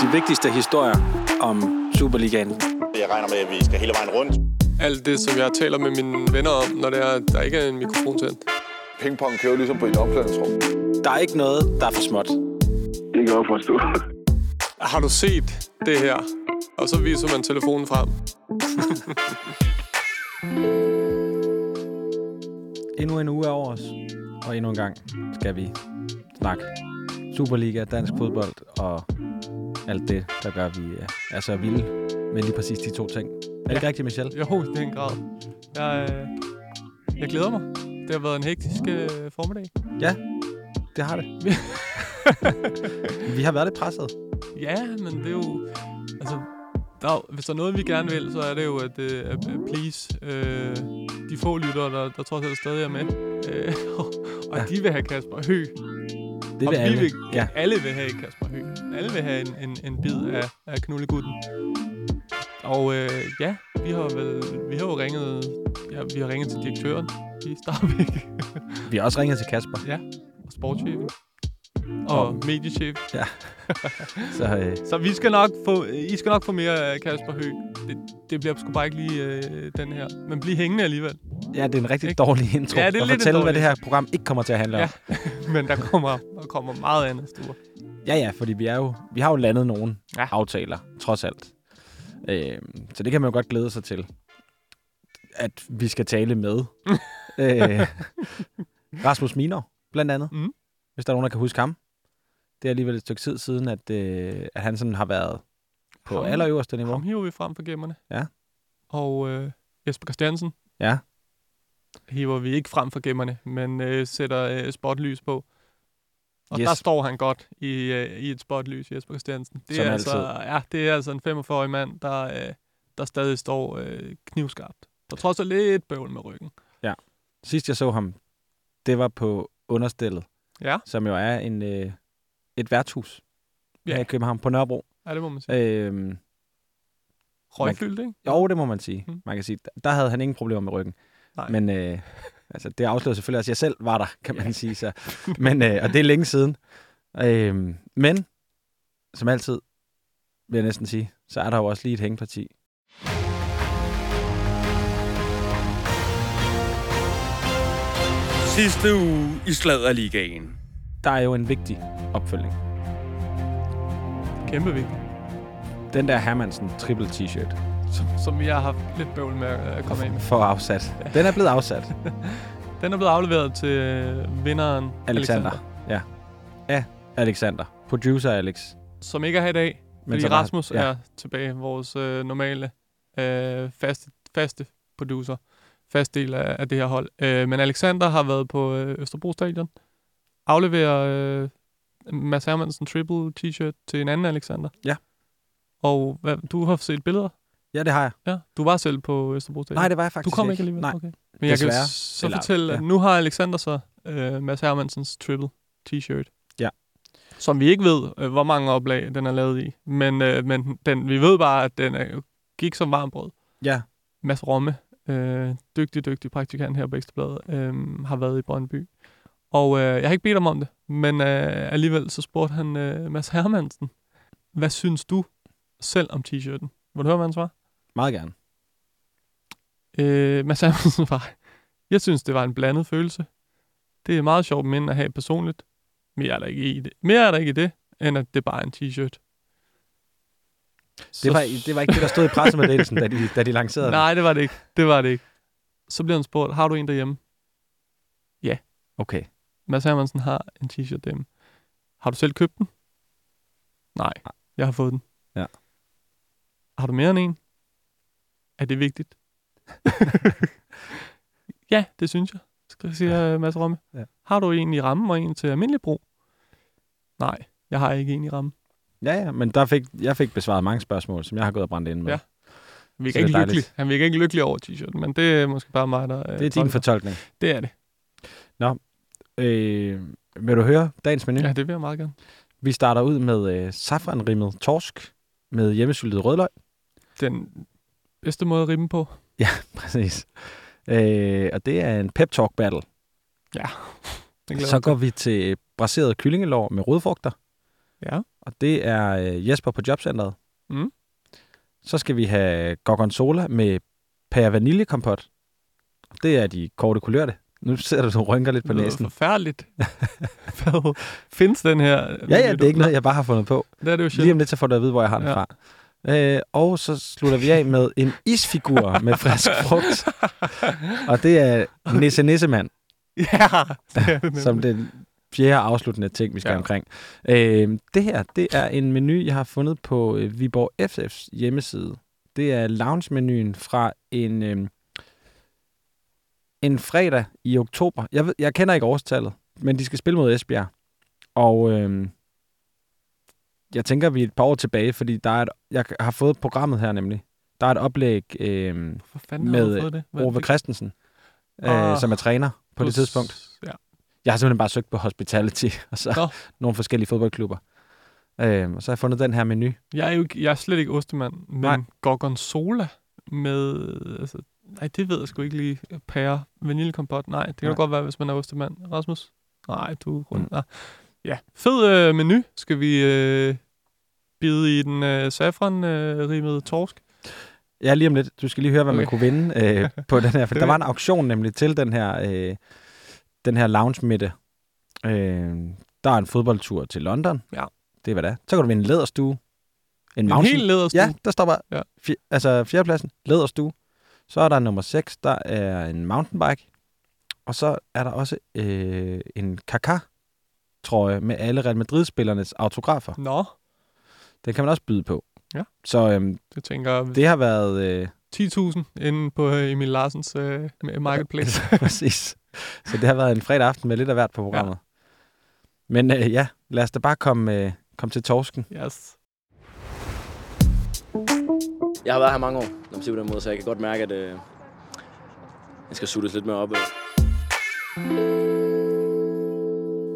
De vigtigste historier om Superligaen. Jeg regner med, at vi skal hele vejen rundt. Alt det, som jeg taler med mine venner om, når det er, der ikke er en mikrofon tændt. Pingpong kører ligesom på et omklædningsrum. Der er ikke noget, der er for småt. Det kan jeg forstå. Har du set det her? Og så viser man telefonen frem. Endnu en uge er over os, og endnu en gang skal vi snakke Superliga, dansk fodbold og alt det, der gør, at vi er så vilde med lige præcis de to ting. Er det ikke rigtigt, Michel? Jo, i den grad. Jeg, øh, jeg glæder mig. Det har været en hektisk øh, formiddag. Ja, det har det. vi har været lidt presset. Ja, men det er jo... Altså, der, er- hvis der er noget, vi gerne vil, så er det jo, at, øh, at please øh, de få lyttere, der, der trods alt stadig er med. Øh, og og Ja. de vil have Kasper Hø. Det vil vi alle. Vil, Ja. Alle vil have Kasper Hø. Alle vil have en, en, en bid af, af knullegutten. Og øh, ja, vi har, vel, vi har jo ringet, ja, vi har ringet til direktøren i Starbæk. Vi har også ringet til Kasper. ja, og sportschefen. Og Og- mediechef. Så øh, Så vi skal nok få, I skal nok få mere Kasper Høgh. Det, det bliver sgu bare ikke lige øh, den her. Men bliv hængende alligevel. ja, det er en rigtig Ikke? dårlig intro. Ja, det er at lidt fortælle, hvad det her program ikke kommer til at handle om. Ja. Men der kommer, der kommer meget andet store. Ja, ja, fordi vi, er jo, vi har jo landet nogle Ja. ja. aftaler, trods alt. Øh, så det kan man jo godt glæde sig til, at vi skal tale med. øh, Rasmus Miner, blandt andet. Mhm. Hvis der er nogen, der kan huske ham. Det er alligevel et stykke tid siden, at, øh, at han sådan har været på Ham- allerøverste niveau. Ham hiver vi frem for gemmerne. Ja. Og øh, Jesper Christiansen Ja, hiver vi ikke frem for gemmerne, men øh, sætter øh, spotlys på. Og Yes. der står han godt i, øh, i et spotlys, Jesper Christiansen. Det Som er altså, altid. ja, det er altså en 45-årig mand, der, øh, der stadig står øh, knivskarpt. Der trods alt lidt bøvl med ryggen. sidst jeg så ham, det var på Understillet, Ja, som jo er en, øh, et værtshus Ja. her i København på Nørrebro. ja det må man sige. Øh, Røgfyldt, ikke? Jo, det må man sige. Mm. Mm. Man kan sige, der havde han ingen problemer med ryggen. Nej. Men øh, altså, det afslører selvfølgelig også, at jeg selv var der, kan man sige. Så. Men, øh, og det er længe siden. Øh, men, som altid, vil jeg næsten sige, så er der jo også lige et hængeparti. Sidste uge i Sladderligaen. Der er jo en vigtig opfølgning. Kæmpe vigtigt. Den der Hermansen triple t-shirt Som, som vi har haft lidt bøvl med at komme af med. for afsat. Den er blevet afsat. Den er blevet afleveret til øh, vinderen Alexander. Ja. Af Alexander. Producer Alex. Som ikke er her i dag, fordi som har- Rasmus ja. er tilbage, vores øh, normale øh, faste, faste producer, fast del af, af det her hold. Øh, men Alexander har været på øh, Østerbro Stadion, afleverer øh, Mads Hermansen triple t-shirt til en anden Alexander. Ja. Og hvad, du har set billeder? Ja, det har jeg. Ja, du var selv på Østerbro Stadion. Nej, det var jeg Du faktisk kom ikke alligevel? Nej. Okay. Men jeg kan Desværre. så Eller- fortælle, at ja. nu har Alexander så øh, Mads Hermansens triple t-shirt. Ja. Som vi ikke ved, øh, hvor mange oplag den er lavet i. Men, øh, men den, vi ved bare, at den er, gik som varmt brød. Ja, Mads Romme, øh, dygtig, dygtig praktikant her på Ekstrabladet, øh, har været i Brøndby. Og øh, jeg har ikke bedt ham om det, men øh, alligevel så spurgte han øh, Mads Hermansen, hvad synes du selv om t-shirten? Vil du høre, hvad han svarer? meget gerne. Øh, Mads Hermansen var, jeg synes, det var en blandet følelse. Det er meget sjovt minde at have personligt. Mere er der ikke i det, mere er der ikke i det end at det bare er en t-shirt. Det var, det var ikke det, der stod i pressemeddelelsen, da de, da de lancerede. Nej, det var det ikke. Det var det ikke. Så bliver han spurgt, har du en derhjemme? Okay. Mads Hermansen har en t-shirt derhjemme. Har du selv købt den? Nej, jeg har fået den. Ja. Har du mere end en? Er det vigtigt? ja, det synes jeg, skal siger ja. Mads Romme. Ja. Har du en i rammen og en til almindelig brug? Nej, jeg har ikke en i rammen. Ja, ja, men der fik, jeg fik besvaret mange spørgsmål, som jeg har gået og brændt ind med. Ja. Han virker er ikke lykkelig. Han virker ikke lykkelig over t-shirten, men det er måske bare mig, der... øh, Det er din fortolkning. Det er det. Øh, vil du høre dagens menu? Ja, det vil jeg meget gerne. Vi starter ud med øh, safranrimmet torsk med hjemmesyltet rødløg. Den bedste måde at rimme på. Præcis. Øh, og det er en pep talk battle. Ja. Så går vi til braseret kyllingelår med rødfrugter. Ja. Og det er øh, Jesper på Jobcentret. Mm. Så skal vi have Gorgonzola med pære vaniljekompot. Det er de korte kulørte. Nu ser du, du rynker lidt på Det lyder næsen. forfærdeligt. Findes den her? Ja, ja, det er ikke noget, jeg bare har fundet på. Det er det jo Lige sjældent. om lidt, så får du at vide, hvor jeg har den Ja. fra. Øh, og så slutter vi af med en isfigur med frisk frugt. Og det er Nisse Nissemand, Ja, det er det som den fjerde afsluttende ting, vi skal Ja. omkring. Øh, det her, det er en menu, jeg har fundet på øh, Viborg FF's hjemmeside. Det er lounge-menuen fra en, øh, en fredag i oktober. Jeg, ved, jeg kender ikke årstallet, men de skal spille mod Esbjerg. Og øh, jeg tænker, vi er et par år tilbage, fordi der er et, jeg har fået programmet her nemlig. Der er et oplæg øh, med Ove Christensen, øh, Ah. som er træner på det tidspunkt. Jeg har simpelthen bare søgt på hospitality, og så Nå. nogle forskellige fodboldklubber. Øh, og så har jeg fundet den her menu. Jeg er jo ikke, jeg er slet ikke ostemand, men Nej. gorgonzola med... Altså, nej, det ved jeg sgu ikke lige. Pære, vaniljekompot. Nej, det kan Nej. godt være, hvis man er ostemand. Rasmus? Nej, du er rundt. Mm. Ja, fed øh, menu. Skal vi øh, bide i den øh, saffron-rimede torsk? Ja, lige om lidt. Du skal lige høre, hvad okay. man kunne vinde øh, på den her. For der var en auktion nemlig til den her, øh, den her lounge-midte. Øh, der er en fodboldtur til London. Ja. Det er, hvad det er. Så kan du vinde en læderstue. En, En mountain. helt læderstue? Ja, der står bare. Ja. Fj- altså fjerdepladsen, læderstue. Så er der nummer 6, der er en mountainbike. Og så er der også øh, en Kaká-trøje med alle Real Madrid-spillernes autografer. Nå, Den kan man også byde på. Ja. Så øhm, det tænker det har været... Øh, 10.000 inde på øh, Emil Larsens øh, marketplace. præcis. Så det har været en fredag aften med lidt af hvert på programmet. Ja. Men øh, ja, lad os da bare komme, øh, komme til torsken. yes. Jeg har været her mange år, når man siger på den måde, så jeg kan godt mærke, at øh, jeg skal suttes lidt mere op. Øh.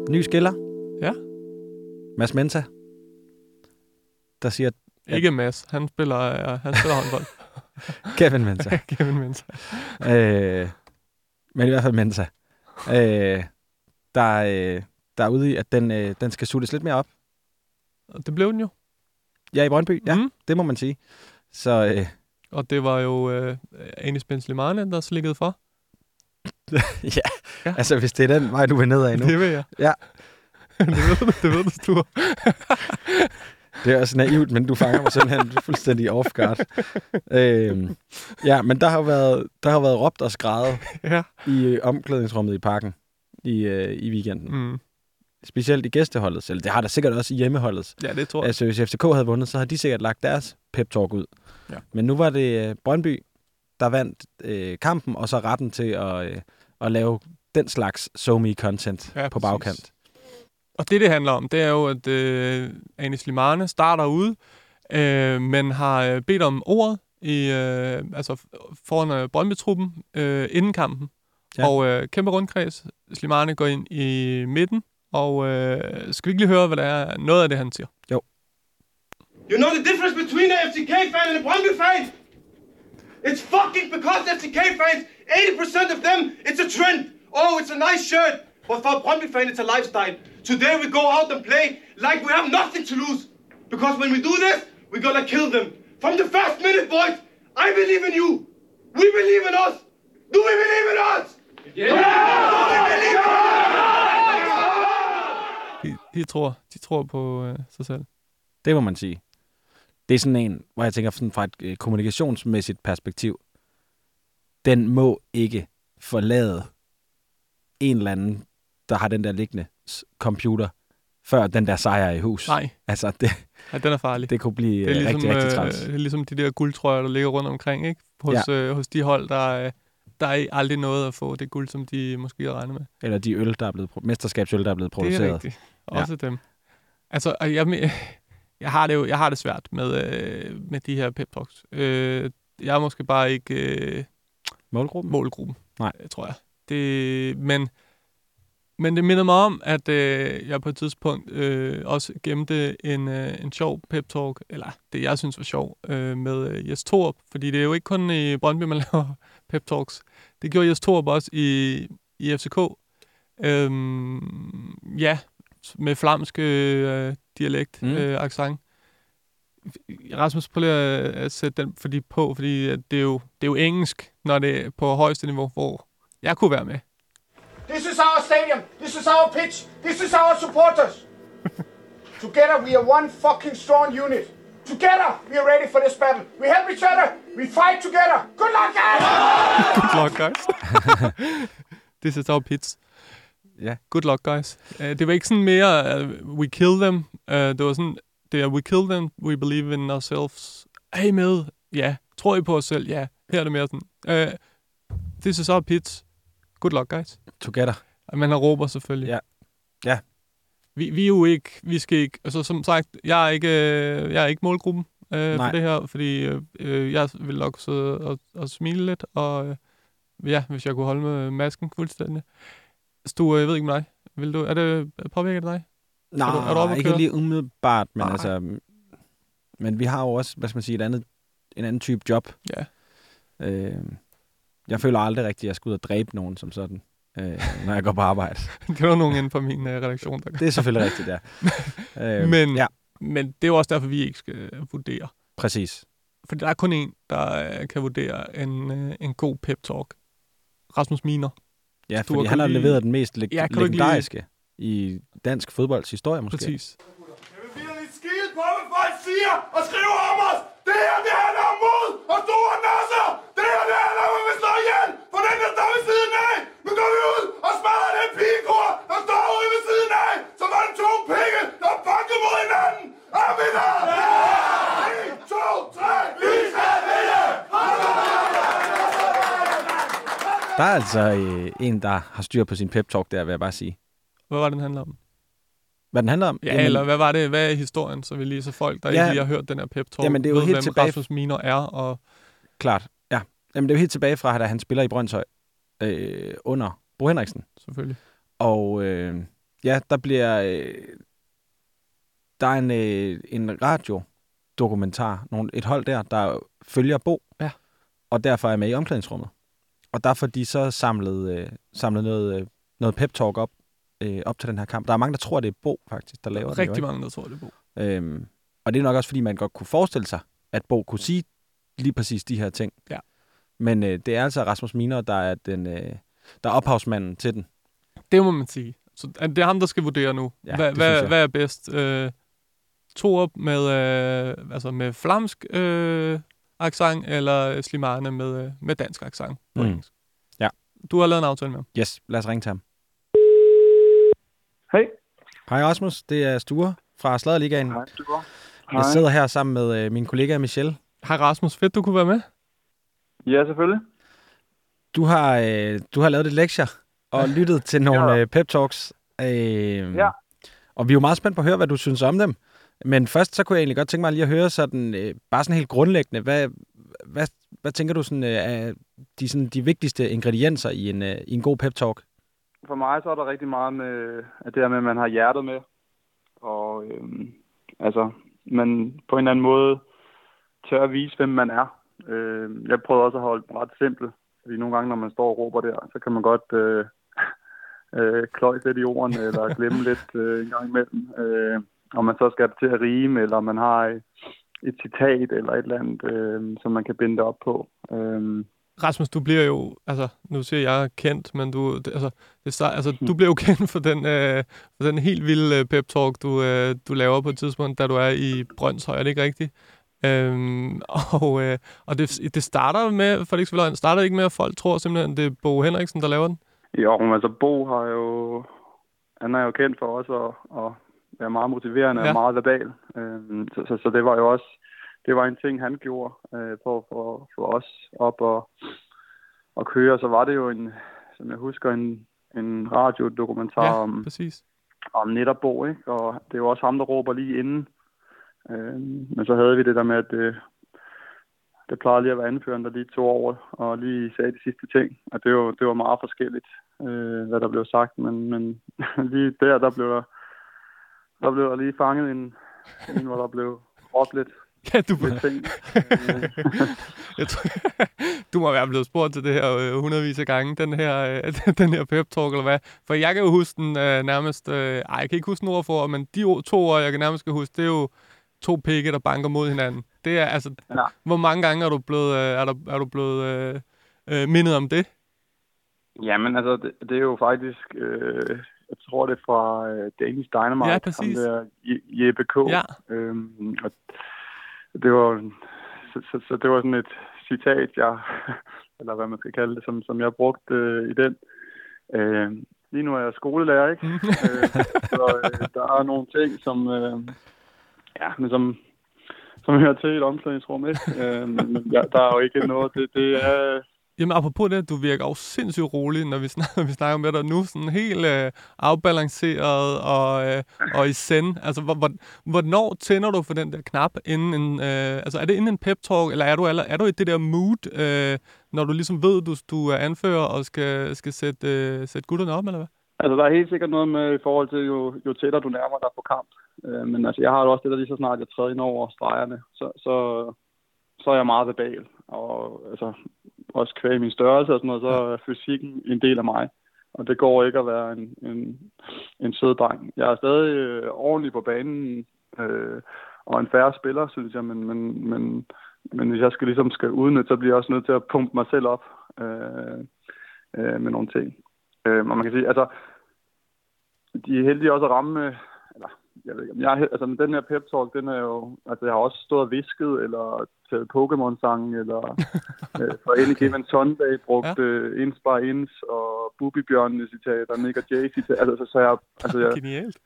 Ny skiller. Ja. Mads Mensa. Der siger Ja. Ikke Mads. Han spiller, øh, han spiller håndbold. Kevin Mensa. Kevin Mensa. øh, men i hvert fald Mensa. Øh, der, øh, der er ude i, at den, øh, den skal suttes lidt mere op. Det blev den jo. Ja, i Brøndby. Ja, Mhm. det må man sige. Så øh, Og det var jo øh, Anis Benzlimane, der slikkede for. ja. Ja. ja, altså hvis det er den vej, du vil nedad nu. Det vil jeg. Ja. det ved du, det ved du, Sture. Det er også naivt, men du fanger mig simpelthen fuldstændig off guard. øhm, ja, men der har været, der har været råbt og skrevet ja. i øh, omklædningsrummet i parken i, øh, i weekenden. Mm. Specielt i gæsteholdet, eller det har der sikkert også i hjemmeholdets. Ja, det tror jeg. Altså, hvis FCK havde vundet, så havde de sikkert lagt deres pep-talk ud. Ja. Men nu var det øh, Brøndby, der vandt øh, kampen, og så retten til at, øh, at lave den slags so me content Ja, på præcis. Og det, det handler om, det er jo, at øh, Anis Limane starter ude, øh, men har øh, bedt om ordet i, øh, altså foran øh, Brøndby-truppen øh, inden kampen. Ja. Ja. Og øh, kæmpe rundkreds. Slimane går ind i midten, og øh, skal vi ikke lige høre, hvad der er noget af det, han siger? Jo. You know the difference between a FCK fan and a Brøndby fan? It's fucking because FCK fans, 80% of them, it's a trend. Oh, it's a nice shirt. But for a Brøndby fan, it's a lifestyle. Today we go out and play like we have nothing to lose. Because when we do this, we're gonna kill them. From the first minute, boys, I believe in you. We believe in us. Do we believe in us? Yeah! Do we believe in us? De, de, tror, de tror på øh, sig selv. Det må man sige. Det er sådan en, hvor jeg tænker sådan fra et øh, kommunikationsmæssigt perspektiv. Den må ikke forlade en eller anden, der har den der liggende computer, før den der sejr i hus. Nej, Altså, det, ja, den er farlig. det kunne blive det er øh, ligesom, rigtig, rigtig øh, træls. det er ligesom de der guldtrøjer, der ligger rundt omkring, ikke? Hos, ja. øh, hos de hold, der, øh, der er aldrig noget at få det guld, som de måske har regnet med. Eller de øl, der er blevet, mesterskabsøl, der er blevet produceret. Det er rigtigt. Også ja. dem. Altså, jeg, jeg, har det jo jeg har det svært med, øh, med de her pep talks. Øh, jeg er måske bare ikke øh, Målgruppen? målgruppen, Nej. tror jeg. Det, men, men det minder mig om, at øh, jeg på et tidspunkt øh, også gemte en, øh, en sjov pep talk, eller det jeg synes var sjov, øh, med øh, Jes Torup. Fordi det er jo ikke kun i Brøndby, man laver pep talks. Det gjorde Jes Torup også i, i FCK. Øhm, ja, med flamske øh, dialekt, mm. øh, accent. Rasmus, prøv lige at, at sætte den fordi på, fordi at det, er jo, det er jo engelsk, når det er på højeste niveau, hvor jeg kunne være med. This is our stadium. This is our pitch. This is our supporters. Together we are one fucking strong unit. Together we are ready for this battle. We help each other. We fight together. Good luck, guys! Good luck, guys. This is our pitch. Ja. Good luck, guys. Uh, det var ikke sådan mere, uh, we kill them. Uh, det var sådan, det er, we kill them, we believe in ourselves. Er I med? Ja. Tror I på os selv? Ja. Her er det mere sådan, uh, this is our pitch. Good luck, guys. Together. Og Man har råber selvfølgelig. Ja. Ja. Vi, vi er jo ikke, vi skal ikke, altså som sagt, jeg er ikke, øh, jeg er ikke målgruppen øh, for det her, fordi øh, øh, jeg vil nok sidde og, og smile lidt, og øh, ja, hvis jeg kunne holde med masken fuldstændig. Stu, jeg ved ikke med dig. Vil du, er det påvirket dig? Nej, Er du- er du oppe ikke lige umiddelbart, men Nej. altså... Men vi har jo også, hvad skal man sige, et andet, en anden type job. Ja. Øh, jeg føler aldrig rigtigt, at jeg skal ud og dræbe nogen som sådan, øh, når jeg går på arbejde. det er der nogen inden for min øh, redaktion, der gør. Det er selvfølgelig rigtigt, ja. Øh, Men, Ja, men det er jo også derfor, vi ikke skal øh, vurdere. præcis. For der er kun en, der øh, kan vurdere en, øh, en god pep-talk. Rasmus Miner. Ja, Du fordi har han har lige- leveret den mest leg- Ja, ikke lige- legendariske i dansk fodbolds historie, måske. Præcis. Jeg vil virkelig skide på, hvad folk siger og skriver om os. Det her, det handler om mod og store nasser. Det her, det handler om, at vi slår ihjel på den, der står ved siden af. Nu går vi ud og smadrer den pigekor, der står ude ved siden af. Så var det to penge, der banker mod hinanden. Og vinder! En, to, tre, vi skal vinde! Der er altså øh, en, der har styr på sin pep-talk der, vil jeg bare sige. Hvad var det, den handler om? Hvad den handler om? Ja, eller hvad var det? Hvad er historien? Så vi lige så folk, der Ja. ikke lige har hørt den her pep talk, Jamen, det er jo ved, helt hvem tilbage- Rasmus Miner er. Og Klart, ja. Jamen, det er jo helt tilbage fra, da han spiller i Brøndshøj øh, under Bo Henriksen. selvfølgelig. Og øh, ja, der bliver... Øh, der er en, øh, en radiodokumentar, nogle, et hold der, der følger Bo, Ja. og derfor er med i omklædningsrummet. Og derfor de så samlet, øh, samlet noget, øh, noget pep-talk op, øh, op til den her kamp. Der er mange, der tror, det er Bo, faktisk, der laver det. jo, Rigtig mange, der tror, det er Bo. Øhm, og det er nok også, fordi man godt kunne forestille sig, at Bo kunne sige lige præcis de her ting. Ja. Men øh, det er altså Rasmus Miner, der er, den, øh, der er ophavsmanden til den. Det må man sige. Så det er ham, der skal vurdere nu. Ja, hvad, det hvad, hvad er bedst? Øh, to op med, øh, altså med flamsk øh, accent, eller Slimane med, øh, med dansk accent på Mm. engelsk? Ja. Du har lavet en aftale med ham. Yes, lad os ringe til ham. Hej. Hej Rasmus, det er Sture fra Sladerligaen. Hej, går. Jeg sidder her sammen med øh, min kollega Michelle. Hej Rasmus, fedt du kunne være med. Ja, selvfølgelig. Du har, øh, du har lavet lidt lektier og lyttet til nogle Ja. øh, pep-talks. Øh, Ja. Og vi er jo meget spændt på at høre, hvad du synes om dem. Men først så kunne jeg egentlig godt tænke mig lige at høre sådan, øh, bare sådan helt grundlæggende, hvad, hvad, hvad tænker du sådan, øh, er de, sådan, de vigtigste ingredienser i en, øh, i en god pep-talk? For mig så er der rigtig meget med, at det her med, at man har hjertet med. Og øh, altså, man på en eller anden måde tør at vise, hvem man er. Øh, jeg prøvede også at holde den ret simpel. Fordi nogle gange, når man står og råber der, så kan man godt øh, øh, kløjse lidt i ordene, eller glemme lidt øh, en gang imellem. Øh, om man så skal det til at rime, eller om man har et, et citat, eller et eller andet, øh, som man kan binde det op på. Øh, Rasmus, du bliver jo, altså, nu siger jeg kendt, men du, det, altså, det, start, altså, du bliver jo kendt for den, øh, for den helt vilde øh, pep-talk, du, øh, du laver på et tidspunkt, da du er i Brøndshøj, er det ikke rigtigt? Øhm, og øh, og det, det starter med, for det ikke løgn, starter ikke med, at folk tror simpelthen, det er Bo Henriksen, der laver den? Jo, men altså Bo har jo, han er jo kendt for også at, at være meget motiverende ja. Og meget verbal. Øhm, så, så, så, det var jo også, det var en ting, han gjorde øh, for, for, for os op og, og køre. Så var det jo en, som jeg husker, en, en radiodokumentar Ja, om, præcis. om netop Bo, ikke? Og det er jo også ham, der råber lige inden. Øhm, men så havde vi det der med, at det, det plejede lige at være anføreren, der lige tog over og lige sagde de sidste ting. Og det var, det var meget forskelligt, øh, hvad der blev sagt. Men, men lige der, der blev der, der blev der lige fanget en, en hvor der blev råbt lidt, Ja, du, lidt ting. jeg tror, du må være blevet spurgt til det her øh, hundredvis af gange, den her, øh, den her pep talk, eller hvad? For jeg kan jo huske den øh, nærmest... Øh, ej, jeg kan ikke huske den ord for, men de to ord, jeg kan nærmest kan huske, det er jo to pikke, der banker mod hinanden. Det er altså... Ja. Hvor mange gange er du blevet, øh, er du, er du blevet øh, øh, mindet om det? Jamen, altså, det, det er jo faktisk, øh, jeg tror det er fra øh, Danish Dynamite. Ja, præcis. Ham der Je- Jeppe K. Ja. Øhm, og det var, så, så, så det var sådan et citat, jeg, eller hvad man skal kalde det, som, som jeg brugte øh, i den. Øh, lige nu er jeg skolelærer, ikke? øh, så øh, der er nogle ting, som, øh, ja, men som, som hører til i et omklædningsrum, ikke? Øh, men ja, der er jo ikke noget, det, det er, Jamen, apropos det, du virker jo sindssygt rolig, når vi snakker, vi snakker med dig nu. Sådan helt øh, afbalanceret og, øh, og i send. Altså, hvor, hvor, hvornår tænder du for den der knap? Inden en, øh, altså, er det inden en pep-talk, eller er du, eller, er du i det der mood, øh, når du ligesom ved, du, du er anfører og skal, skal sætte, øh, sætte gutterne op, eller hvad? Altså, der er helt sikkert noget med i forhold til, jo, jo tættere du nærmer dig på kamp. Øh, men altså, jeg har jo også det der lige så snart, jeg træder ind over stregerne, så, så, så er jeg meget verbal. Og altså, også kvæg min størrelse og sådan noget, så er fysikken en del af mig. Og det går ikke at være en, en, en sød dreng. Jeg er stadig øh, ordentlig på banen, øh, og en færre spiller, synes jeg, men, men, men, men hvis jeg skal, ligesom skal udnytte, så bliver jeg også nødt til at pumpe mig selv op øh, øh, med nogle ting. Øh, og man kan sige, altså, de er heldige også at ramme, eller jeg ved ikke, om jeg, altså den her pep talk, den er jo, altså jeg har også stået og visket, eller taget Pokémon-sange, eller øh, for Any Given Sunday brugt ja. øh, Ins by Ins, og Bubibjørnene citater, Nick og Jay citater, altså så, jeg, altså jeg, Genialt.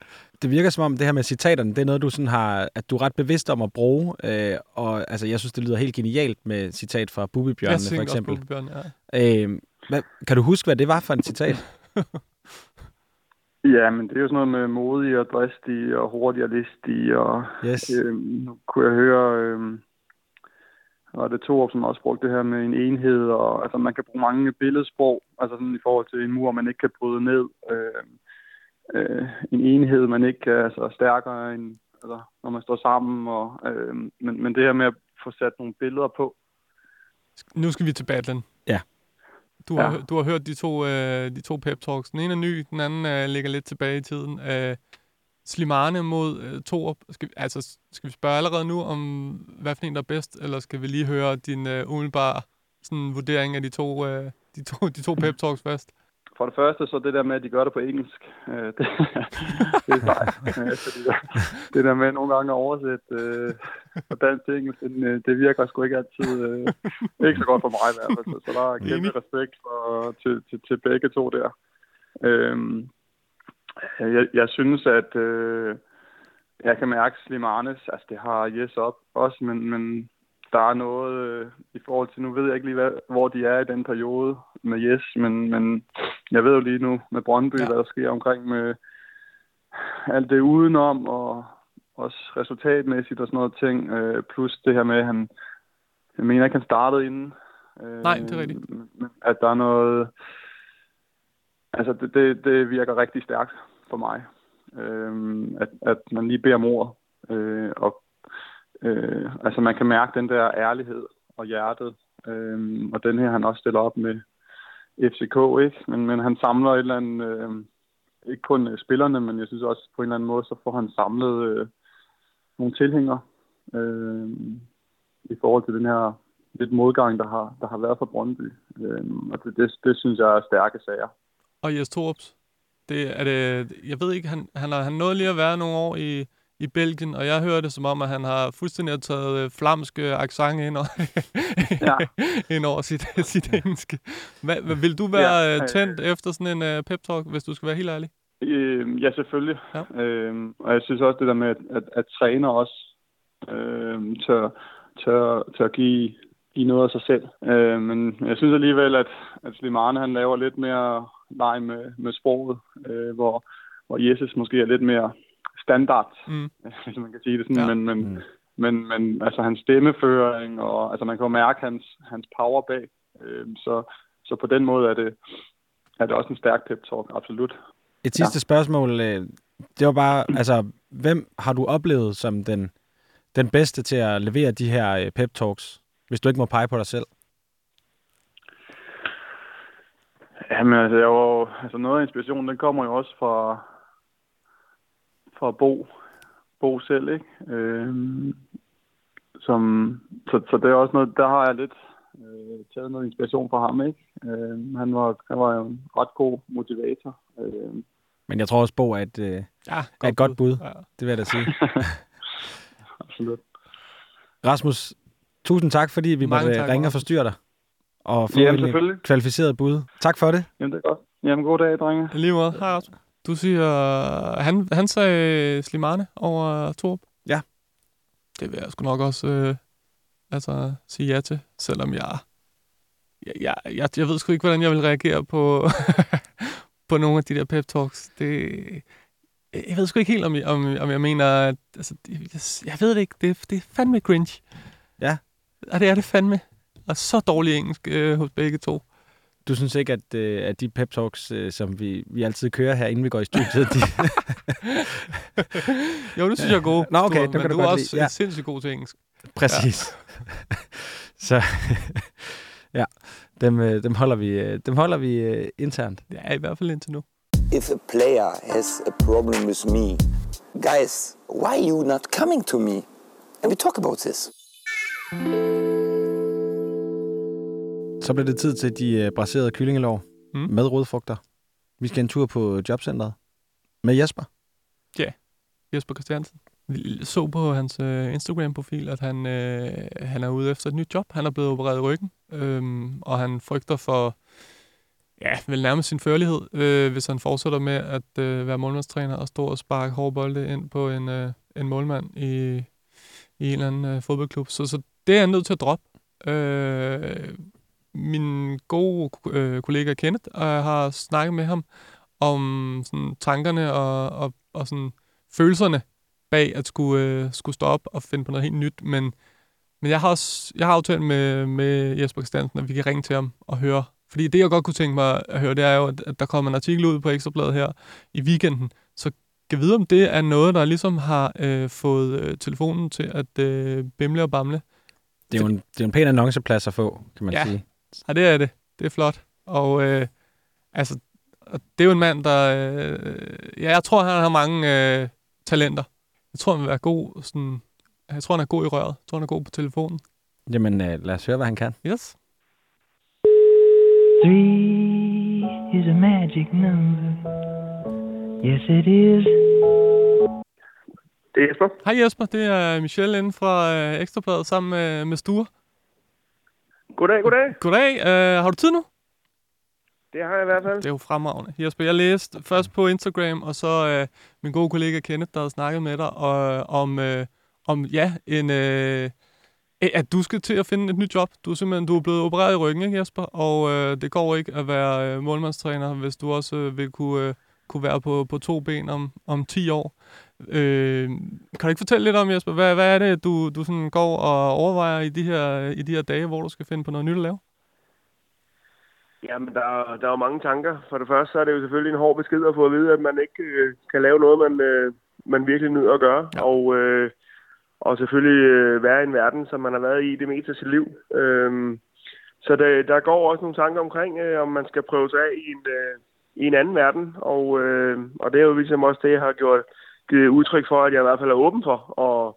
Det virker som om det her med citaterne, det er noget, du sådan har, at du er ret bevidst om at bruge. Øh, og altså, jeg synes, det lyder helt genialt med citat fra Bubibjørnene, for også eksempel. på Bjørn, ja. Øh, hvad, kan du huske, hvad det var for en citat? ja, men det er jo sådan noget med modig og dristig og hurtig og listig, og Yes. øh, nu kunne jeg høre, øh, og det to som også brugte det her med en enhed, og altså man kan bruge mange billedsprog, altså sådan i forhold til en mur, man ikke kan bryde ned. Øh, øh, en enhed, man ikke er så stærkere end, altså, når man står sammen. Og, øh, men, men det her med at få sat nogle billeder på, Nu skal vi til battlen. Ja. Du har, Ja. du har hørt de to, øh, de to pep talks. Den ene er ny, den anden øh, ligger lidt tilbage i tiden. Øh, Slimane mod øh, Torup. Skal, vi- altså, skal vi spørge allerede nu om, hvad for en der er bedst, eller skal vi lige høre din øh, umiddelbare sådan, vurdering af de to, øh, de to, de to pep talks først? For det første, så det der med, at de gør det på engelsk, øh, det, det er sejt. Øh, det der med nogle gange at oversætte øh, fra dansk til engelsk, det, øh, det virker sgu ikke altid øh, ikke så godt for mig i hvert fald. Så, så der er kæmpe respekt for, til, til, til begge to der. Øhm, jeg, jeg synes, at øh, jeg kan mærke Slimanes, altså det har Jes op også, men, men der er noget øh, i forhold til, nu ved jeg ikke lige, hvad, hvor de er i den periode med Jes, men, men jeg ved jo lige nu med Brøndby, Ja. hvad der sker omkring med alt det udenom, og også resultatmæssigt og sådan noget ting, øh, plus det her med, at han, jeg mener ikke, han startede inden. Øh, Nej, det er rigtigt. At der er noget, altså det, det, det virker rigtig stærkt for mig, øh, at, at man lige beder om ord, øh, og øh, altså man kan mærke den der ærlighed og hjertet, øh, og den her han også stiller op med FCK, ikke? Men, men han samler et eller andet, øh, ikke kun øh, spillerne, men jeg synes også på en eller anden måde, så får han samlet øh, nogle tilhængere øh, i forhold til den her lidt modgang, der har, der har været for Brøndby. Øh, og det, det, det synes jeg er stærke sager. Og Jes Torups. Det er det, jeg ved ikke, han, han har han nåede lige at være nogle år i, i Belgien, og jeg hører det som om, at han har fuldstændig taget øh, flamske accent ind, og Ja. ind over sit, sit engelske. Hvad, hvad, vil du være Ja, øh, tændt efter sådan en uh, pep-talk, hvis du skal være helt ærlig? Øh, ja, selvfølgelig. Ja. Øh, og jeg synes også det der med, at, at, at træner også øh, tør, tør, tør give, give noget af sig selv. Øh, men jeg synes alligevel, at, at Slimane han laver lidt mere leg med, med sproget, øh, hvor, hvor Jesus måske er lidt mere standard, Mm. hvis man kan sige det sådan. Ja. Men, men, Mm. mm. men, men altså hans stemmeføring, og altså man kan jo mærke hans, hans power bag. Øh, så, så på den måde er det, er det også en stærk pep-talk, absolut. Et sidste ja. spørgsmål. øh, Det var bare, altså, hvem har du oplevet som den, den bedste til at levere de her øh, pep talks, hvis du ikke må pege på dig selv? Jamen, altså, jeg var, jo- altså noget af inspirationen, den kommer jo også fra, fra Bo, Bo selv, ikke? Øhm, som, så, så det er også noget, der har jeg lidt øh, taget noget inspiration fra ham, ikke? Øhm, han, var, han var jo en ret god motivator. Øhm, Men jeg tror også, Bo er et, øh, Ja, er et godt bud. Ja. Det vil jeg da sige. absolut. Rasmus, tusind tak, fordi vi Mange måtte tak, ringe og forstyrre dig. Og få Jamen, en selvfølgelig. kvalificeret bud. Tak for det. Jamen, det er godt. Jamen, god dag, drenge. I lige måde. Hej, Rasmus. Du siger, han, han sagde Slimane over Torp. Ja. Det vil jeg sgu nok også øh, altså, sige ja til, selvom jeg, jeg, jeg, jeg, ved sgu ikke, hvordan jeg vil reagere på, på nogle af de der pep talks. Det, jeg ved sgu ikke helt, om jeg, om, om jeg mener, at, altså, jeg, jeg ved det ikke, det, det er fandme cringe. Ja. Og det er det fandme. Og så dårlig engelsk øh, hos begge to. Du synes ikke, at, øh, at de pep talks, øh, som vi, vi altid kører her, inden vi går i studiet, de, Jo, det synes jeg er gode. Nå, okay, du, dem kan men du du er også lide, ja. sindssygt god til engelsk. Præcis. Så ja, dem, øh, dem holder vi, øh, dem holder vi øh, internt. Ja, i hvert fald indtil nu. If a player has a problem with me, guys, why are you not coming to me? And we talk about this. Så bliver det tid til de øh, braserede kyllingelår Mm. med rodfrugter. Vi skal en tur på jobcentret med Jesper. Jesper Christiansen. Vi så på hans øh, Instagram-profil, at han, øh, han er ude efter et nyt job. Han er blevet opereret i ryggen, øhm, og han frygter for, ja, vel nærmest sin førlighed, øh, hvis han fortsætter med at øh, være målmandstræner og stå og sparke hårde ind på en, øh, en målmand i, i en eller anden øh, fodboldklub. Så, så det er han nødt til at droppe. Øh, min gode øh, kollega Kenneth øh, har snakket med ham om sådan, tankerne og, og, og sådan, følelserne bag at skulle, øh, skulle stå op og finde på noget helt nyt. Men, men jeg har også jeg har aftalt med, med Jesper Christiansen, at vi kan ringe til ham og høre. Fordi det, jeg godt kunne tænke mig at høre, det er jo, at, der kommer en artikel ud på Ekstrabladet her i weekenden. Så kan vide, om det er noget, der ligesom har øh, fået øh, telefonen til at øh, bimle og bamle. Det er jo en, det er en pæn annonceplads at få, kan man Ja. sige. Ja, det er det. Det er flot. Og øh, altså, og det er jo en mand, der... Øh, ja, jeg tror, han har mange øh, talenter. Jeg tror, han vil være god sådan... Jeg tror, han er god i røret. Jeg tror, han er god på telefonen. Jamen, øh, lad os høre, hvad han kan. Yes. Three is a magic number. Yes, it is. Det er Jesper. Hej Jesper, det er Michelle inden fra øh, Ekstrabladet sammen med, med Sture. Goddag, goddag. Goddag. Øh, har du tid nu? Det har jeg i hvert fald. Det er jo fremragende. Jesper, jeg læste først på Instagram, og så øh, min gode kollega Kenneth, der havde snakket med dig, og, om, øh, om ja, en, øh, at du skal til at finde et nyt job. Du er simpelthen du er blevet opereret i ryggen, ikke Jesper? Og øh, det går ikke at være øh, målmandstræner, hvis du også øh, vil kunne, øh, kunne være på, på to ben om, om 10 år. Øh, kan du ikke fortælle lidt om, Jesper, hvad, hvad er det, du, du sådan går og overvejer i de, her, i de her dage, hvor du skal finde på noget nyt at lave? Jamen, der, er- der er jo mange tanker. For det første så er det jo selvfølgelig en hård besked at få at vide, at man ikke øh, kan lave noget, man, øh, man virkelig nyder at gøre. Ja. Og, øh, og selvfølgelig øh, være i en verden, som man har været i det meste af sit liv. Øhm, så det, der går også nogle tanker omkring, øh, om man skal prøve sig af i en, øh, i en anden verden. Og, øh, og det er jo ligesom også det, jeg har gjort givet udtryk for, at jeg i hvert fald er åben for at,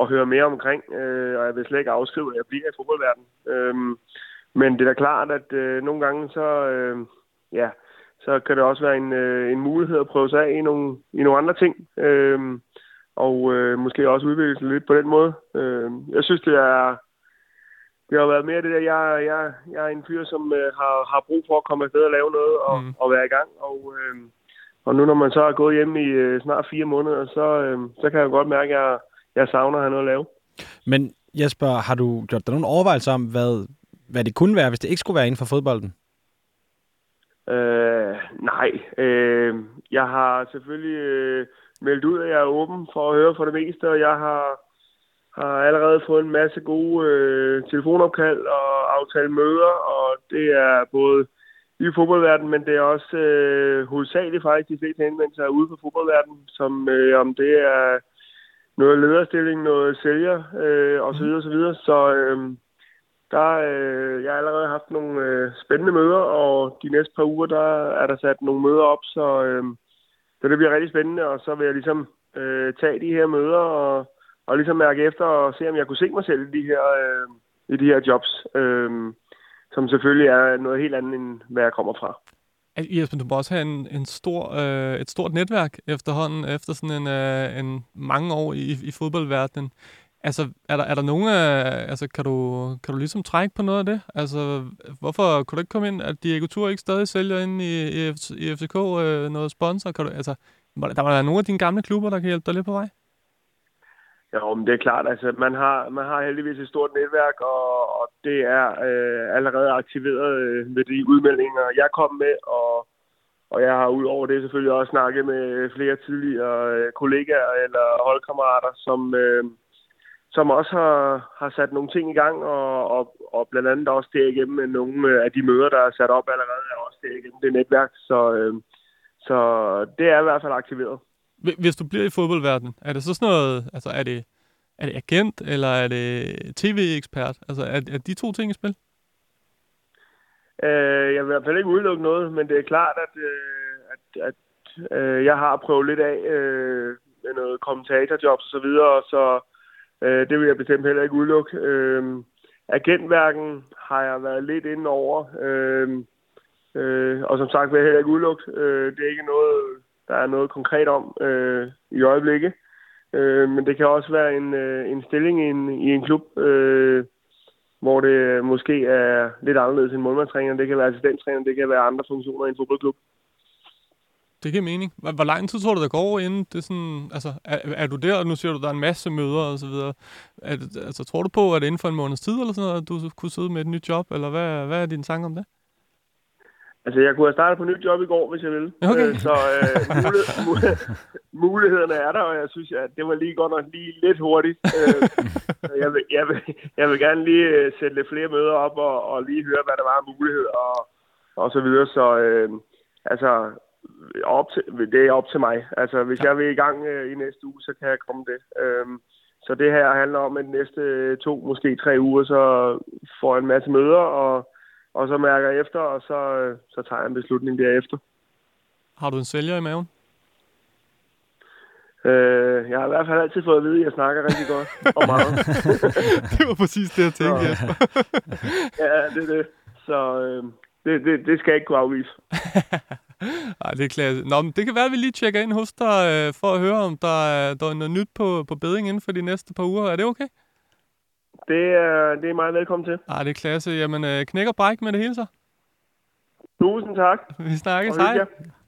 at høre mere omkring. Øh, og jeg vil slet ikke afskrive, at jeg bliver i fodboldverdenen. Øhm, men det er da klart, at øh, nogle gange så, øh, ja, så kan det også være en, øh, en mulighed at prøve sig af i nogle, i nogle andre ting. Øh, og øh, måske også udvikle sig lidt på den måde. Øh, jeg synes, det er det har været mere det der, jeg, jeg, jeg er en fyr, som øh, har, har brug for at komme afsted og lave noget og, mm. og være i gang. Og, øh, og nu når man så er gået hjem i øh, snart fire måneder, så, øh, så kan jeg godt mærke, at jeg, jeg savner at have noget at lave. Men Jesper, har du gjort dig nogle overvejelser om, hvad, hvad det kunne være, hvis det ikke skulle være inden for fodbolden? Øh, nej. Øh, jeg har selvfølgelig øh, meldt ud, at jeg er åben for at høre for det meste, og jeg har, har allerede fået en masse gode øh, telefonopkald og aftale møder, og det er både i fodboldverdenen, men det er også øh, hovedsageligt faktisk de fleste henvendelser er ude på fodboldverdenen, som øh, om det er noget lederstilling, noget sælger øh, og så videre, så videre. Så, øh, der, øh, jeg har allerede haft nogle øh, spændende møder, og de næste par uger, der er der sat nogle møder op, så, øh, så det bliver rigtig spændende, og så vil jeg ligesom øh, tage de her møder og, og ligesom mærke efter og se, om jeg kunne se mig selv i de her, øh, i de her jobs, øh, som selvfølgelig er noget helt andet, end hvad jeg kommer fra. Jesper, du må også have en, en stor, øh, et stort netværk efterhånden, efter sådan en, øh, en mange år i, i fodboldverdenen. Altså, er der, er der nogen af, altså, kan du, kan du ligesom trække på noget af det? Altså, hvorfor kunne du ikke komme ind, at Diego Tur ikke stadig sælger ind i, i, i FCK øh, noget sponsor? Kan du, altså, der må være nogle af dine gamle klubber, der kan hjælpe dig lidt på vej? Jo, men det er klart. Altså, man har, man har heldigvis et stort netværk, og, og det er øh, allerede aktiveret øh, med de udmeldinger, jeg kom med, og, og jeg har udover det selvfølgelig også snakket med flere tidligere øh, kollegaer eller holdkammerater, som, øh, som også har, har sat nogle ting i gang, og, og, og blandt andet også derigennem med nogle af de møder, der er sat op allerede, er også derigennem det netværk. Så, øh, så det er i hvert fald aktiveret. Hvis du bliver i fodboldverdenen, er det så sådan noget, altså er det, er det agent, eller er det tv-ekspert? Altså er, er de to ting i spil? Øh, jeg vil i hvert fald ikke udelukke noget, men det er klart, at, øh, at, at øh, jeg har prøvet lidt af øh, med noget kommentatorjobs og så videre, så øh, det vil jeg bestemt heller ikke udelukke. Øh, agentværken har jeg været lidt inde over, øh, øh, og som sagt vil jeg heller ikke udelukke. Øh, det er ikke noget, der er noget konkret om øh, i øjeblikket. Øh, men det kan også være en, øh, en stilling i en, i en klub, øh, hvor det måske er lidt anderledes end målmandstræner. Det kan være assistenttræner, det kan være andre funktioner i en fodboldklub. Det giver mening. Hvor, hvor lang tid tror du, der går inden det er sådan... Altså, er, er du der, og nu siger du, der er en masse møder og så videre. Er altså, tror du på, at det inden for en måneds tid eller sådan noget, at du kunne sidde med et nyt job? Eller hvad, hvad er din tanke om det? Altså, jeg kunne have startet på nyt job i går, hvis jeg ville. Okay. Øh, Så øh, mulighed, mulighed, mulighederne er der, og jeg synes, at det var lige godt nok lige lidt hurtigt. Øh, jeg, vil, jeg, vil, jeg vil gerne lige øh, sætte lidt flere møder op og, og lige høre, hvad der var af mulighed og, og så videre. Så øh, altså, op til, det er op til mig. Altså, hvis jeg vil i gang øh, i næste uge, så kan jeg komme det. Øh, så det her handler om, at de næste to, måske tre uger, så får jeg en masse møder, og og så mærker jeg efter, og så, øh, så tager jeg en beslutning derefter. Har du en sælger i maven? Øh, jeg har i hvert fald altid fået at vide, at jeg snakker rigtig godt og meget. det var præcis det, jeg tænkte, Så- Jesper. ja, det er det. Så øh, det, det, det skal jeg ikke kunne afvise. Ej, det er klart. Nå, men det kan være, at vi lige tjekker ind hos dig, øh, for at høre, om der er, der er noget nyt på, på beding inden for de næste par uger. Er det okay? Det er, det er meget velkommen til. Ej, det er klasse. Jamen, øh, knæk og bræk med det hele så. Tusind tak. Vi snakkes. Og Hej.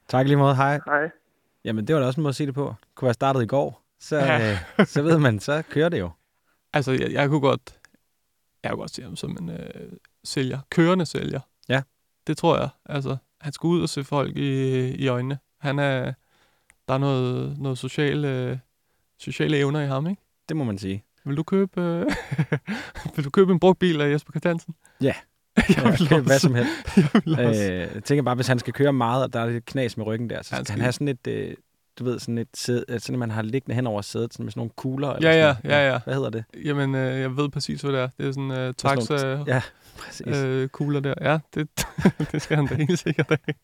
Tak lige måde. Hej. Hej. Jamen, det var da også en måde at sige det på. Kunne være startet i går. Så, ja. øh, så ved man, så kører det jo. Altså, jeg, jeg kunne godt... Jeg kunne godt se ham som en øh, sælger. Kørende sælger. Ja. Det tror jeg. Altså, han skulle ud og se folk i, i øjnene. Han er... Der er noget, noget sociale, øh, sociale evner i ham, ikke? Det må man sige. Vil du købe, øh, vil du købe en brugt bil af Jesper Christiansen? Ja. Jeg vil Køb hvad også. som helst. Jeg vil også. Øh, jeg tænker bare, hvis han skal køre meget, og der er lidt knas med ryggen der, så Han skal han skal- have sådan et, øh, du ved, sådan et sæde, øh, sådan man har liggende hen over sædet, sådan med sådan nogle kugler. Eller Ja, ja, sådan ja, ja. Hvad hedder det? Jamen, øh, jeg ved præcis, hvad det er. Det er sådan øh, taxa nogle- Ja, præcis. øh, kugler der. Ja, det, det skal han da helt sikkert af.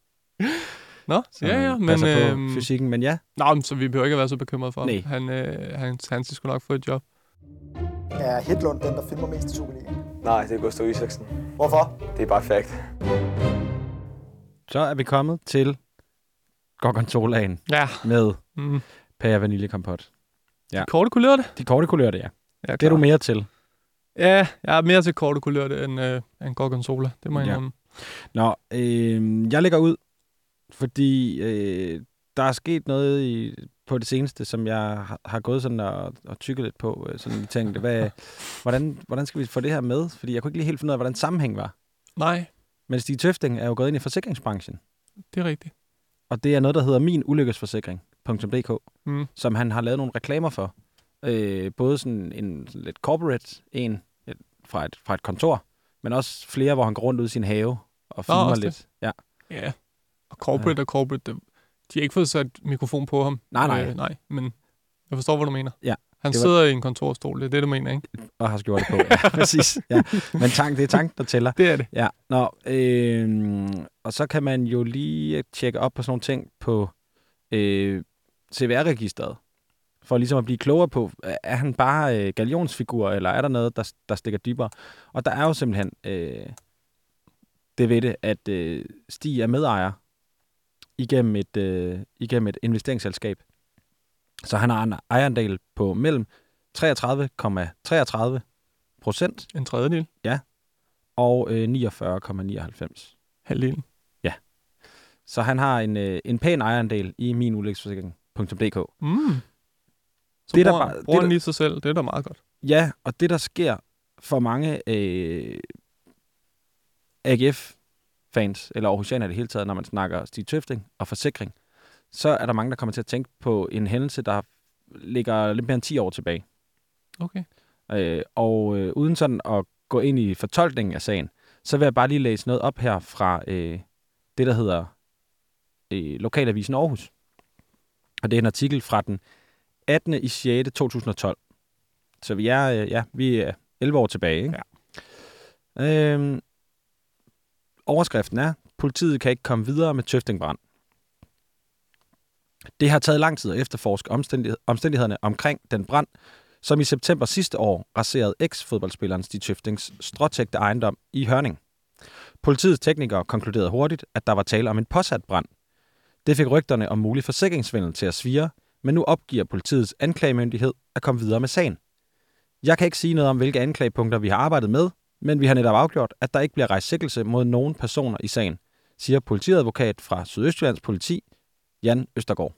Nå, Så ja, ja, men... på øhm, fysikken, men ja. Men så vi behøver ikke at være så bekymrede for ham. Nej. Han, øh, han, han skal nok få et job. Er Hedlund den, der filmer mest i Superligaen? Nej, det er Gustav Isaksen. Hvorfor? Det er bare fact. Så er vi kommet til Gorgonzolaen Ja. med Mm. pære vaniljekompot. Ja. De korte kulørte? De korte kulørte, ja. Ja, det er du mere til. Ja, jeg er mere til korte kulørte end, øh, end gorgonzola. Det må jeg Ja. indrømme. Nå, øh, jeg lægger ud, fordi øh, der er sket noget i, på det seneste, som jeg har, har gået sådan og, og tykket lidt på. Øh, sådan lige tænkte, hvad, hvordan, hvordan skal vi få det her med? Fordi jeg kunne ikke lige helt finde ud af, hvordan sammenhæng var. Nej, Men Stig Tøfting er jo gået ind i forsikringsbranchen. det er rigtigt. Og det er noget, der hedder minulykkesforsikring.dk, Mm. som han har lavet nogle reklamer for. Øh, både sådan en sådan lidt corporate en et, fra, et, fra et kontor, men også flere, hvor han går rundt ud i sin have og filmer lidt. det. Ja. Ja, og corporate og corporate, det, de har ikke fået sat mikrofon på ham. Nej, nej. Øh, nej, men jeg forstår, hvad du mener. Ja. Han Det var- sidder i en kontorstol, det er det, du mener, ikke? og har skjort det på. Ja, præcis. Ja. Men tank, det er tanken, der tæller. Det er det. Ja. Nå, øh, og så kan man jo lige tjekke op på sådan nogle ting på øh, CVR-registeret, for ligesom at blive klogere på, er han bare øh, galionsfigur, eller er der noget, der, der stikker dybere? Og der er jo simpelthen øh, det ved det, at øh, Stig er medejer igennem et, øh, igennem et investeringsselskab. Så han har en ejerandel på mellem 33,33 procent. En tredjedel. Ja. Og øh, 49,99. Halvdelen. Ja. Så han har en, øh, en pæn ejerandel i min ulykkesforsikring.dk. Mm. Så Det er der bruger, bare- bruger det han lige sig selv. Det er da meget godt. Ja, og det der sker for mange øh, AGF-fans, eller Aarhusianer i det hele taget, når man snakker Stig Tøfting og forsikring, så er der mange, der kommer til at tænke på en hændelse, der ligger lidt mere end 10 år tilbage. Okay. Øh, og øh, uden sådan at gå ind i fortolkningen af sagen, så vil jeg bare lige læse noget op her fra øh, det, der hedder øh, Lokalavisen Aarhus. Og det er en artikel fra den 18. i 6. 2012. Så vi er, øh, ja, vi er 11 år tilbage. Ikke? Ja. Øhm, overskriften er, politiet kan ikke komme videre med Tøftingbrand. Det har taget lang tid at efterforske omstændighed, omstændighederne omkring den brand, som i september sidste år raserede eks-fodboldspilleren Stig Tøftings stråtægte ejendom i Hørning. Politiets teknikere konkluderede hurtigt, at der var tale om en påsat brand. Det fik rygterne om mulig forsikringsvindel til at svire, men nu opgiver politiets anklagemyndighed at komme videre med sagen. Jeg kan ikke sige noget om, hvilke anklagepunkter vi har arbejdet med, men vi har netop afgjort, at der ikke bliver rejst sikkelse mod nogen personer i sagen, siger politiadvokat fra Sydøstjyllands politi, Jan Østergaard.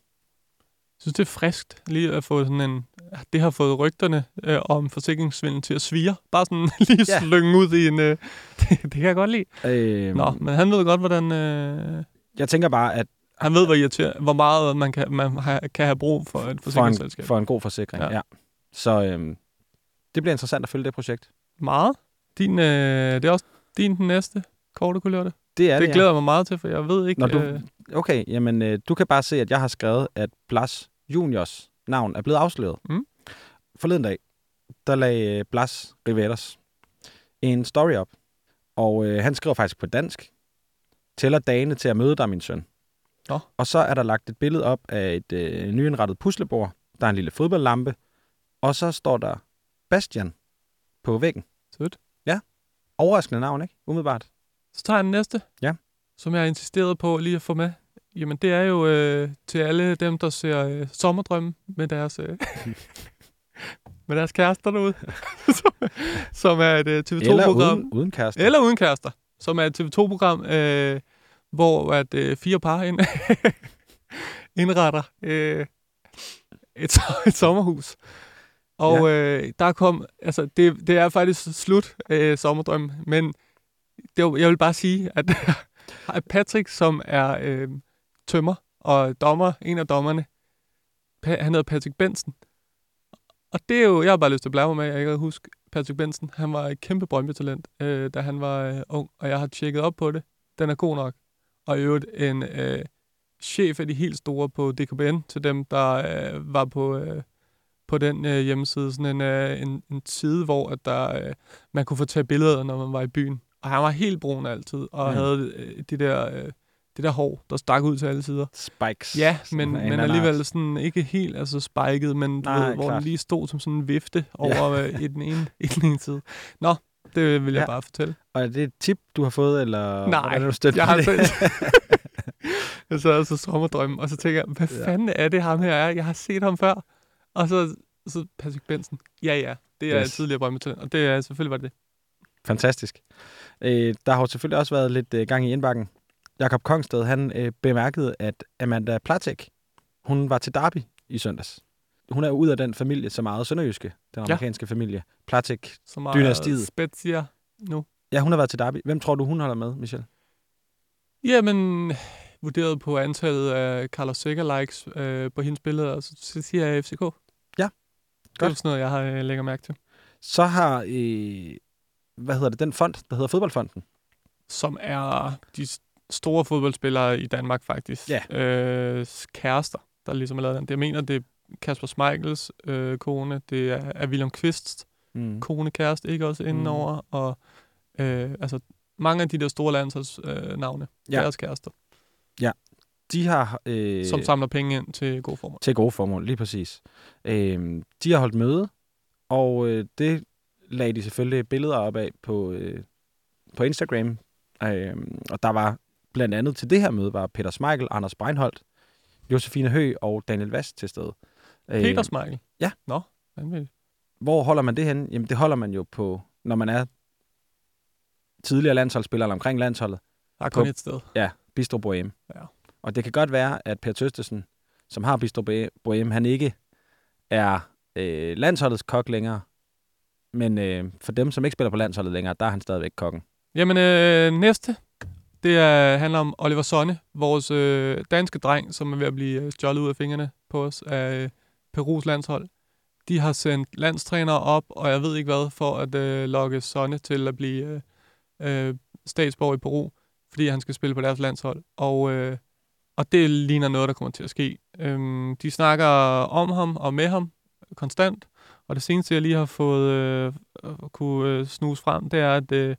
Jeg synes, det er friskt lige at få sådan en... Det har fået rygterne øh, om forsikringsvindel til at svire. Bare sådan lige Ja. slynge ud i en... Øh, det, det kan jeg godt lide. Øhm, Nå, men han ved godt, hvordan... Øh, Jeg tænker bare, at han ved, hvor, hvor meget man kan, man har, kan have brug for et for en, forsikringsselskab. for en god forsikring, Ja. ja. Så øhm, det bliver interessant at følge det projekt. Meget. Din, øh, det er også din den næste korte kulørte. Det er det, det ja. glæder jeg mig meget til, for jeg ved ikke... Når du, øh, okay, jamen øh, du kan bare se, at jeg har skrevet, at Blas Juniors navn er blevet afsløret. Mm. Forleden dag, der lagde øh, Blas Riveros en story op, og øh, han skriver faktisk på dansk, tæller dagene til at møde dig, min søn. Nå. Og så er der lagt et billede op af et øh, nyindrettet puslebord, der er en lille fodboldlampe, og så står der Bastian på væggen. Sødt. Overraskende navn, ikke? Umiddelbart. Så tager jeg den næste. Ja. Som jeg har insisteret på lige at få med. Jamen, det er jo øh, til alle dem, der ser øh, sommerdrømme med deres, øh, med deres kærester derude. som, som er et øh, Eller TV2-program. uden, uden kæreste. Eller uden kærester. Som er et TV2-program, øh, hvor at øh, fire par ind, indretter øh, et, et sommerhus. Og øh, der kom, altså det, det er faktisk slut øh, sommerdrøm, men det, var- jeg vil bare sige, at, at Patrick, som er øh, tømmer og dommer, en af dommerne, pa, han hedder Patrick Benson. Og det er jo, jeg har bare lyst til at blære mig med, jeg ikke kan huske Patrick Benson. Han var et kæmpe Brøndby-talent, øh, da han var øh, ung, og jeg har tjekket op på det. Den er god nok. Og i øvrigt en øh, chef af de helt store på DKBN, til dem, der øh, var på, øh, på den øh, hjemmeside. Sådan en, øh, en, en side, hvor at der, øh, man kunne få taget billeder, når man var i byen. Og han var helt brun altid, og Mm. havde øh, de der, øh, det der hår, der stak ud til alle sider. Spikes. Ja, men, en men alligevel sådan ikke helt altså spiket, men du Nej, ved, hvor den klart. lige stod som sådan en vifte over øh, i, den ene, i den ene side. Nå, det vil jeg Ja. bare fortælle. Og er det et tip, du har fået, eller Nej, hvordan er du stødt jeg har det? jeg sad altså sommerdrømme, og så tænker jeg, hvad Ja. fanden er det ham her er? Jeg har set ham før. Og så, så Patrick Benson. Ja, ja, det er Yes. tidligere Brøndby og det er selvfølgelig var det det. Fantastisk. Øh, der har jo selvfølgelig også været lidt øh, gang i indbakken. Jakob Kongsted, han øh, bemærkede, at Amanda Platek, hun var til Derby i søndags. Hun er jo ud af den familie, så meget sønderjyske, den Ja. amerikanske familie. Platek, Som er dynastiet. Spezia nu. Ja, hun har været til Derby. Hvem tror du, hun holder med, Michel? Jamen, vurderet på antallet af Carlos Seger-likes øh, på hendes billeder, så siger jeg FCK. Ja, Det er godt. sådan noget, jeg har øh, lægger mærke til. Så har, øh, hvad hedder det, den fond, der hedder Fodboldfonden. Som er de store fodboldspillere i Danmark faktisk. Ja. Øh, kærester, der ligesom har lavet den. Jeg mener, det er Kasper Schmeichels øh, kone, det er, er William Kvist Mm. kone, kæreste, ikke også indenover, mm. og øh, altså mange af de der store landsholdsnavne, øh, navne, Ja. deres kærester, de har... Øh, som samler penge ind til gode formål. Til gode formål, lige præcis. Øh, de har holdt møde, og øh, det lagde de selvfølgelig billeder op af på, øh, på Instagram. Øh, og der var blandt andet til det her møde, var Peter Smeichel, Anders Breinholt, Josefine Høgh og Daniel Vast til stede. Øh, Peter Smeichel? Ja. Nå, vanvittigt. Hvor holder man det hen? Jamen, det holder man jo på, når man er tidligere landsholdsspiller eller omkring landsholdet. Der er På- kun et sted. Ja, Bistro Bohem. Ja. Og det kan godt være, at Per Tøstesen, som har Bistro Bohème, han ikke er øh, landsholdets kok længere. Men øh, for dem, som ikke spiller på landsholdet længere, der er han stadigvæk kokken. Jamen, øh, næste, det er, handler om Oliver Sonne, vores øh, danske dreng, som er ved at blive øh, stjålet ud af fingrene på os af øh, Perus landshold. De har sendt landstrænere op, og jeg ved ikke hvad, for at øh, lokke Sonne til at blive øh, øh, statsborger i Peru, fordi han skal spille på deres landshold. Og, øh, og det ligner noget, der kommer til at ske. Øhm, de snakker om ham og med ham konstant, og det seneste, jeg lige har fået øh, øh, kunne øh, snuse frem, det er, at øh,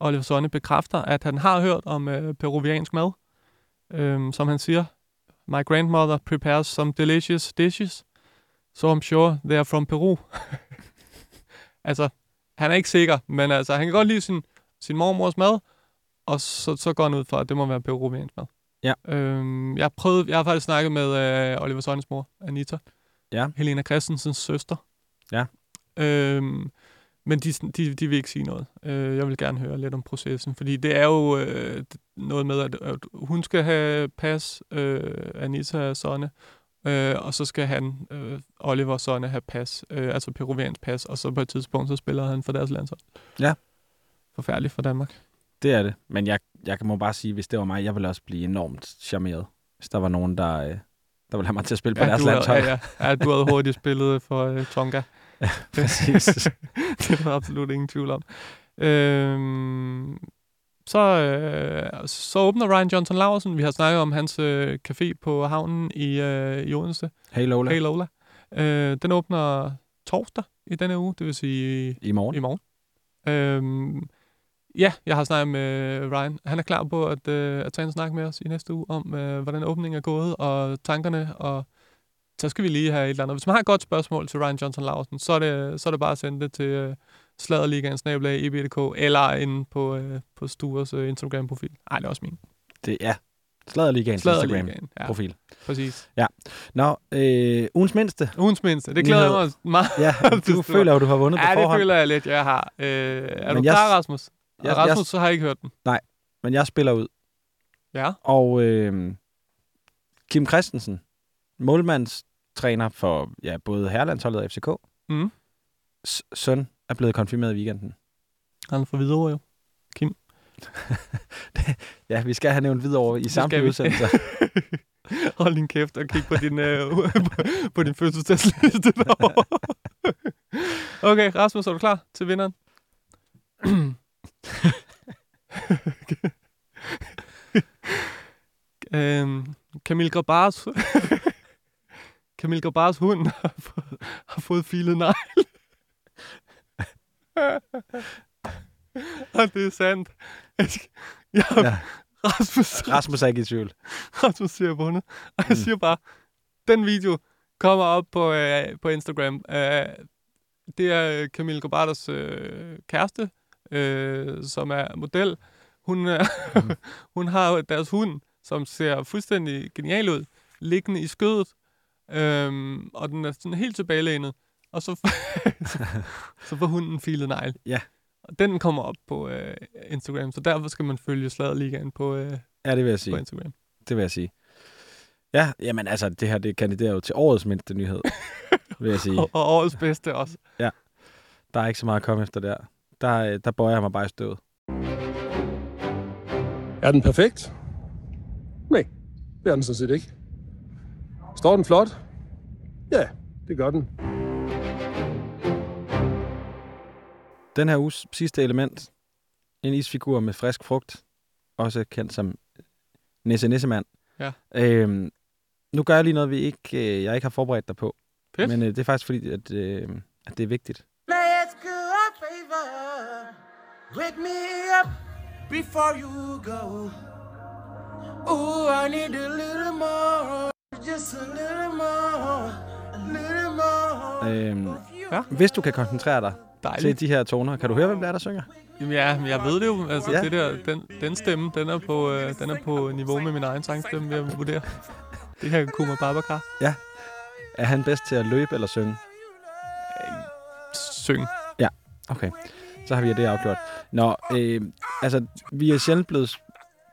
Oliver Sonne bekræfter, at han har hørt om øh, peruviansk mad. Øhm, som han siger, My grandmother prepares some delicious dishes, so I'm sure they are from Peru. altså, han er ikke sikker, men altså, han kan godt lide sin, sin mormors mad, og så, så går han ud fra, at det må være peruviansk mad. Ja. Øhm, jeg, har prøvet, jeg har faktisk snakket med øh, Oliver Sonnes mor, Anita. Ja. Helena Christensens søster. Ja. Øhm, men de, de, de vil ikke sige noget. Øh, jeg vil gerne høre lidt om processen, fordi det er jo øh, noget med, at, at hun skal have pas, øh, Anita Sonne, øh, og så skal han, øh, Oliver Sonne, have pas, øh, altså peruviansk pas, og så på et tidspunkt, så spiller han for deres landshold. Ja. Forfærdeligt for Danmark. Det er det. Men jeg, jeg må bare sige, hvis det var mig, jeg ville også blive enormt charmeret, hvis der var nogen, der, øh, der ville have mig til at spille på deres du havde- landshold. Ja, ja. ja, du havde hurtigt spillet for øh, Tonga. Ja, præcis. det er der absolut ingen tvivl om. Øhm, så, øh, så åbner Ryan Johnson Laversen. Vi har snakket om hans øh, café på havnen i, øh, i Odense. Hey Lola. Hey Lola. Øh, den åbner torsdag i denne uge, det vil sige I morgen. i morgen. Øhm, ja, jeg har snakket med Ryan. Han er klar på at, øh, at tage en snak med os i næste uge om, øh, hvordan åbningen er gået og tankerne. Og så skal vi lige have et eller andet. Hvis man har et godt spørgsmål til Ryan Johnson Larsen, så er det, så er det bare at sende det til øh, Sladerligaen, EB.dk, eller inde på, øh, på Stures øh, Instagram-profil. Nej, det er også min. Det, ja, Sladerligaens Sladerligaen, Instagram-profil. ja. Præcis. Ja. Nå, øh, ugens mindste. Ugens mindste. Det glæder jeg mig meget Ja, du føler jo, du har vundet på Ja, det forhånd. føler jeg lidt, jeg har. Øh, er Men du jeg- klar, Rasmus? Jeg- Rasmus, jeg- så har jeg ikke hørt den. Nej, men jeg spiller ud. Ja. Og øh, Kim Christensen, målmandstræner for ja, både herrelandsholdet og FCK, Mm. søn er blevet konfirmeret i weekenden. Han er fra Hvidovre, jo. Kim. Ja, vi skal have nævnt videre i Det vi. udsendelser. Hold din kæft og kig på din, øh, på, på din fødselsdagsliste derovre. okay, Rasmus, er du klar til vinderen? øhm, Camille Grabars Camille Grabars hund har fået, har fået filet negl. og det er sandt. Jeg, ja. Rasmus, Rasmus er ikke i tvivl. Rasmus siger vundet. Og jeg Mm. siger bare, den video kommer op på, øh, på Instagram. Øh, det er øh, Camille Gobardas øh, kæreste, øh, som er model. Hun, øh, Mm. hun har deres hund, som ser fuldstændig genial ud, liggende i skødet. Øhm, og den er sådan helt tilbagelænet. Og så, så får hunden filet negl. Ja. Og den kommer op på øh, Instagram, så derfor skal man følge Sladerligaen på, øh, Ja, det vil jeg på sige. Instagram. Det vil jeg sige. Ja, jamen altså, det her det kandiderer jo til årets mindste nyhed, vil jeg sige. Og, og årets bedste også. Ja, der er ikke så meget at komme efter der. Der, øh, der bøjer jeg mig bare i støvet. Er den perfekt? Nej, det er den sådan set ikke. Står den flot? Ja, det gør den. Den her uges sidste element, en isfigur med frisk frugt, også kendt som Nisse Nissemand. Ja. Øhm, nu gør jeg lige noget, vi ikke, øh, jeg ikke har forberedt dig på. Fedt. Men øh, det er faktisk fordi, at, øh, at det er vigtigt. Wake me up before you go. Oh, I need a little more. Just a little more. A little more. Øhm, ja. Hvis du kan koncentrere dig Dejligt. til de her toner, kan du høre, hvem det er, der synger? Jamen ja, jeg ved det jo. Altså, Ja. det der, den, den stemme, den er, på, øh, den er på niveau med min egen sangstemme, vil jeg vurdere. Det her Kuma Babacar. Ja. Er han bedst til at løbe eller synge? Synge. Ja, okay. Så har vi det afgjort. Nå, øh, altså, vi er sjældent blevet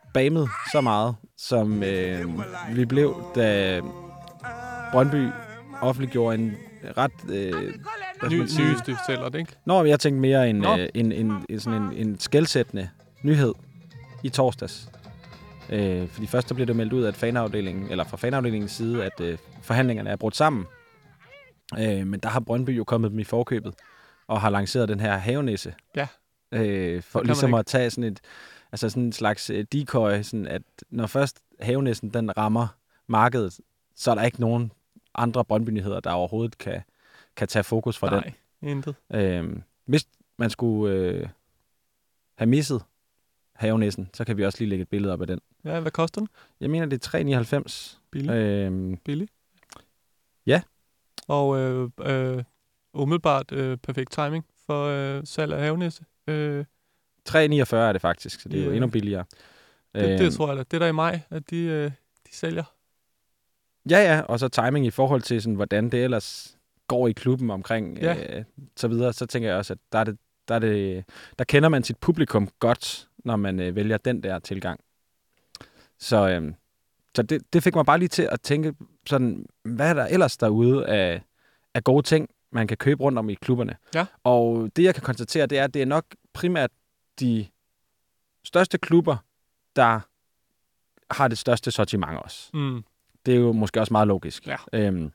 spammet så meget, som øh, vi blev, da Brøndby offentliggjorde en ret... Øh, Ny, nyeste det, ikke? Nå, jeg tænkte mere en, øh, en, en, en, sådan en, en skældsættende nyhed i torsdags. Øh, fordi først der blev det meldt ud at fanafdelingen, eller fra fanafdelingens side, at øh, forhandlingerne er brudt sammen. Øh, men der har Brøndby jo kommet dem i forkøbet, og har lanceret den her havenisse. Ja. Øh, for ligesom at tage sådan et, altså sådan en slags øh, decoy, sådan at når først havenissen den rammer markedet, så er der ikke nogen andre Brøndby-nyheder, der overhovedet kan, kan tage fokus fra den. Nej, intet. Øhm, hvis man skulle øh, have misset havenissen, så kan vi også lige lægge et billede op af den. Ja, hvad koster den? Jeg mener, det er 3,99. Billig. Øhm, Billig. Ja. Og øh, øh, umiddelbart øh, perfekt timing for øh, salg af havnisse. Øh, 3,49 er det faktisk, så det er jo endnu billigere. det, Øhm, det tror jeg da. Det er der i maj, at de, øh, de sælger. Ja, ja, og så timing i forhold til, sådan, hvordan det ellers går i klubben omkring, Ja. øh, så videre, så tænker jeg også, at der, er det, der, er det, der kender man sit publikum godt, når man øh, vælger den der tilgang. Så, øh, så det, det fik mig bare lige til at tænke sådan, hvad er der ellers derude af, af gode ting, man kan købe rundt om i klubberne. Ja. Og det, jeg kan konstatere, det er, at det er nok primært de største klubber, der har det største sortiment også. Mm. Det er jo måske også meget logisk. Ja. Øhm,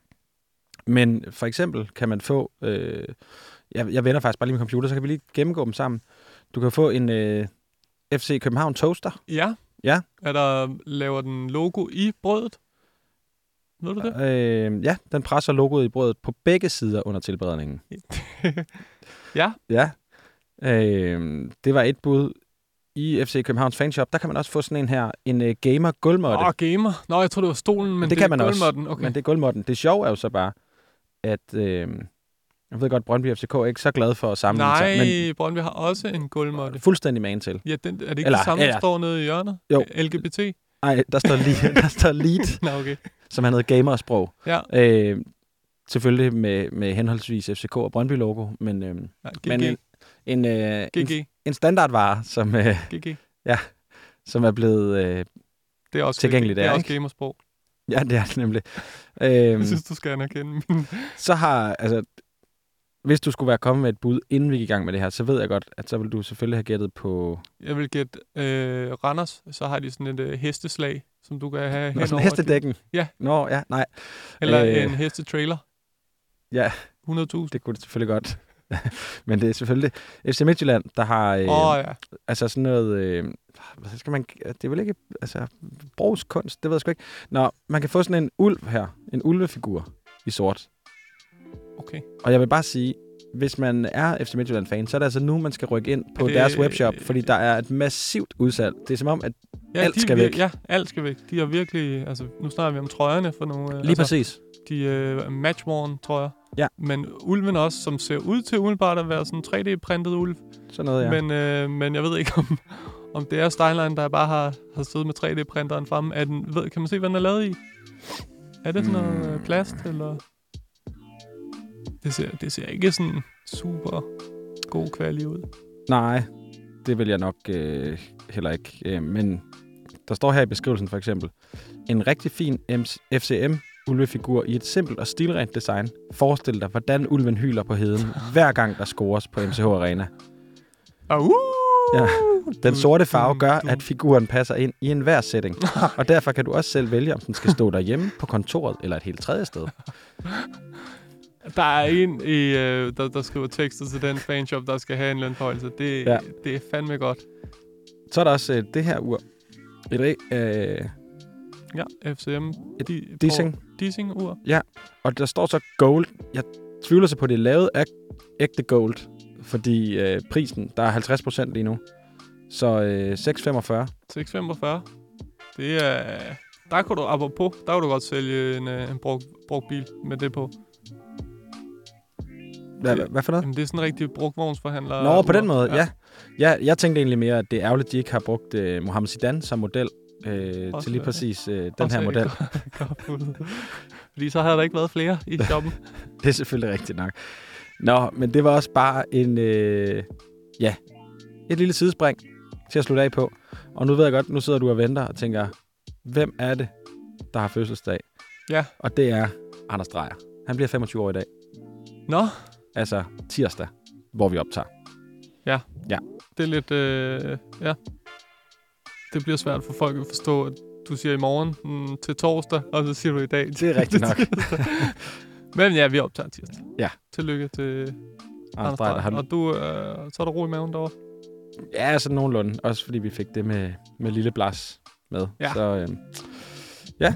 men for eksempel kan man få... Øh, jeg, jeg vender faktisk bare lige min computer, så kan vi lige gennemgå dem sammen. Du kan få en øh, FC København Toaster. Ja. Ja. Er der, laver den logo i brødet? Ved du det? Øh, ja, den presser logoet i brødet på begge sider under tilberedningen. ja. Ja. Øh, det var et bud i FC Københavns fanshop. Der kan man også få sådan en her, en øh, gamer gulvmåtte. Åh, gamer. Nå, jeg tror det var stolen, men det, det kan er man også. gulvmåtten. Okay. Men det er gulvmåtten. Det sjove er jo så bare, at øh, jeg ved godt, Brøndby FCK er ikke så glad for at sammenligne Nej, sig, men Brøndby har også en gulvmåtte. fuldstændig man til. Ja, den, er det ikke Eller- det samme, der står nede i hjørnet? Jo. LGBT? Nej, der står, lige, der står lead, Nå, okay. som er noget gamersprog. Ja. Øh, selvfølgelig med, med henholdsvis FCK og Brøndby-logo, men, øh, Ja, GG. men en, en, øh, en, GG. en standardvare, som, øh, GG. ja, som er blevet øh, Det er også, tilgængeligt det er der, også gamersprog. Ja, det er det nemlig. Øhm, Jeg synes, du skal anerkende min... så har, altså, hvis du skulle være kommet med et bud, inden vi gik i gang med det her, så ved jeg godt, at så vil du selvfølgelig have gættet på... Jeg vil gætte øh, Randers, så har de sådan et øh, hesteslag, som du kan have Nå, sådan hestedækken. Ja. Nå, ja, nej. Eller Øh, en hestetrailer. Ja. 100.000. Det kunne det selvfølgelig godt. Men det er selvfølgelig FC Midtjylland, der har... Øh, Åh, ja. Altså sådan noget... Øh, hvad skal man... Det er vel ikke... Altså, brugskunst, det ved jeg sgu ikke. Nå, man kan få sådan en ulv her. En ulvefigur i sort. Okay. Og jeg vil bare sige, hvis man er FC Midtjylland-fan, så er det altså nu, man skal rykke ind på det- deres webshop, fordi der er et massivt udsalg. Det er som om, at Ja, alt skal væk. Ja, alt skal væk. De har virkelig... Altså, nu snakker vi om trøjerne for nogle... øh, Lige altså, præcis. De øh, matchworn trøjer. Ja. Men ulven også, som ser ud til umiddelbart at være sådan en 3D-printet ulv. Sådan noget, ja. Men, øh, men jeg ved ikke, om, om det er Steinlein, der bare har, har siddet med 3D-printeren fremme. Er den, ved, kan man se, hvad den er lavet i? Er det sådan noget øh, plast, eller... Det ser, det ser ikke sådan super god kvalitet ud. Nej, det vil jeg nok øh, heller ikke. Øh, men der står her i beskrivelsen for eksempel, en rigtig fin FCM ulvefigur i et simpelt og stilrent design. Forestil dig, hvordan ulven hyler på heden, hver gang der scores på MCH Arena. Uh! Ja. Den sorte farve gør, at figuren passer ind i enhver setting. Og derfor kan du også selv vælge, om den skal stå derhjemme, på kontoret eller et helt tredje sted. Der er en, i, øh, der, der skriver tekster til den fanshop, der skal have en lønforhøjelse. Det, Ja. det er fandme godt. Så er der også øh, det her ur. Et, øh, Ja, FCM. Di, Dissing. på- Dissing ur. Ja, og der står så gold. Jeg tvivler sig på, at det er lavet af ægte gold, fordi øh, prisen, der er 50 procent lige nu. Så øh, 6,45. 645. Det er... Der kunne du, apropos, der kunne du godt sælge en, øh, en brugt, brugt bil med det på. Hvad, hvad, hvad for noget? Jamen, det er sådan en rigtig brugtvognsforhandler. Nå, på den måde, ja. ja. Jeg tænkte egentlig mere, at det er ærgerligt, at de ikke har brugt øh, Mohamed Zidane som model øh, Også, til lige præcis øh, den også her model. Fordi så havde der ikke været flere i shoppen. det er selvfølgelig rigtigt nok. Nå, men det var også bare en, øh, ja, et lille sidespring til at slutte af på. Og nu ved jeg godt, nu sidder du og venter og tænker, hvem er det, der har fødselsdag? Ja. Og det er Anders Dreyer. Han bliver 25 år i dag. Nå. Altså tirsdag, hvor vi optager. Ja. Ja. Det er lidt... Øh, ja. Det bliver svært for folk at forstå, at du siger i morgen mm, til torsdag, og så siger du i dag. Det er rigtigt nok. Men ja, vi optager tirsdag. Ja. Tillykke til Anders Dreyer, har Og du, øh, så er der ro i maven derovre. Ja, sådan nogenlunde. Også fordi vi fik det med, med Lille Blas med. Ja. Så øh, ja,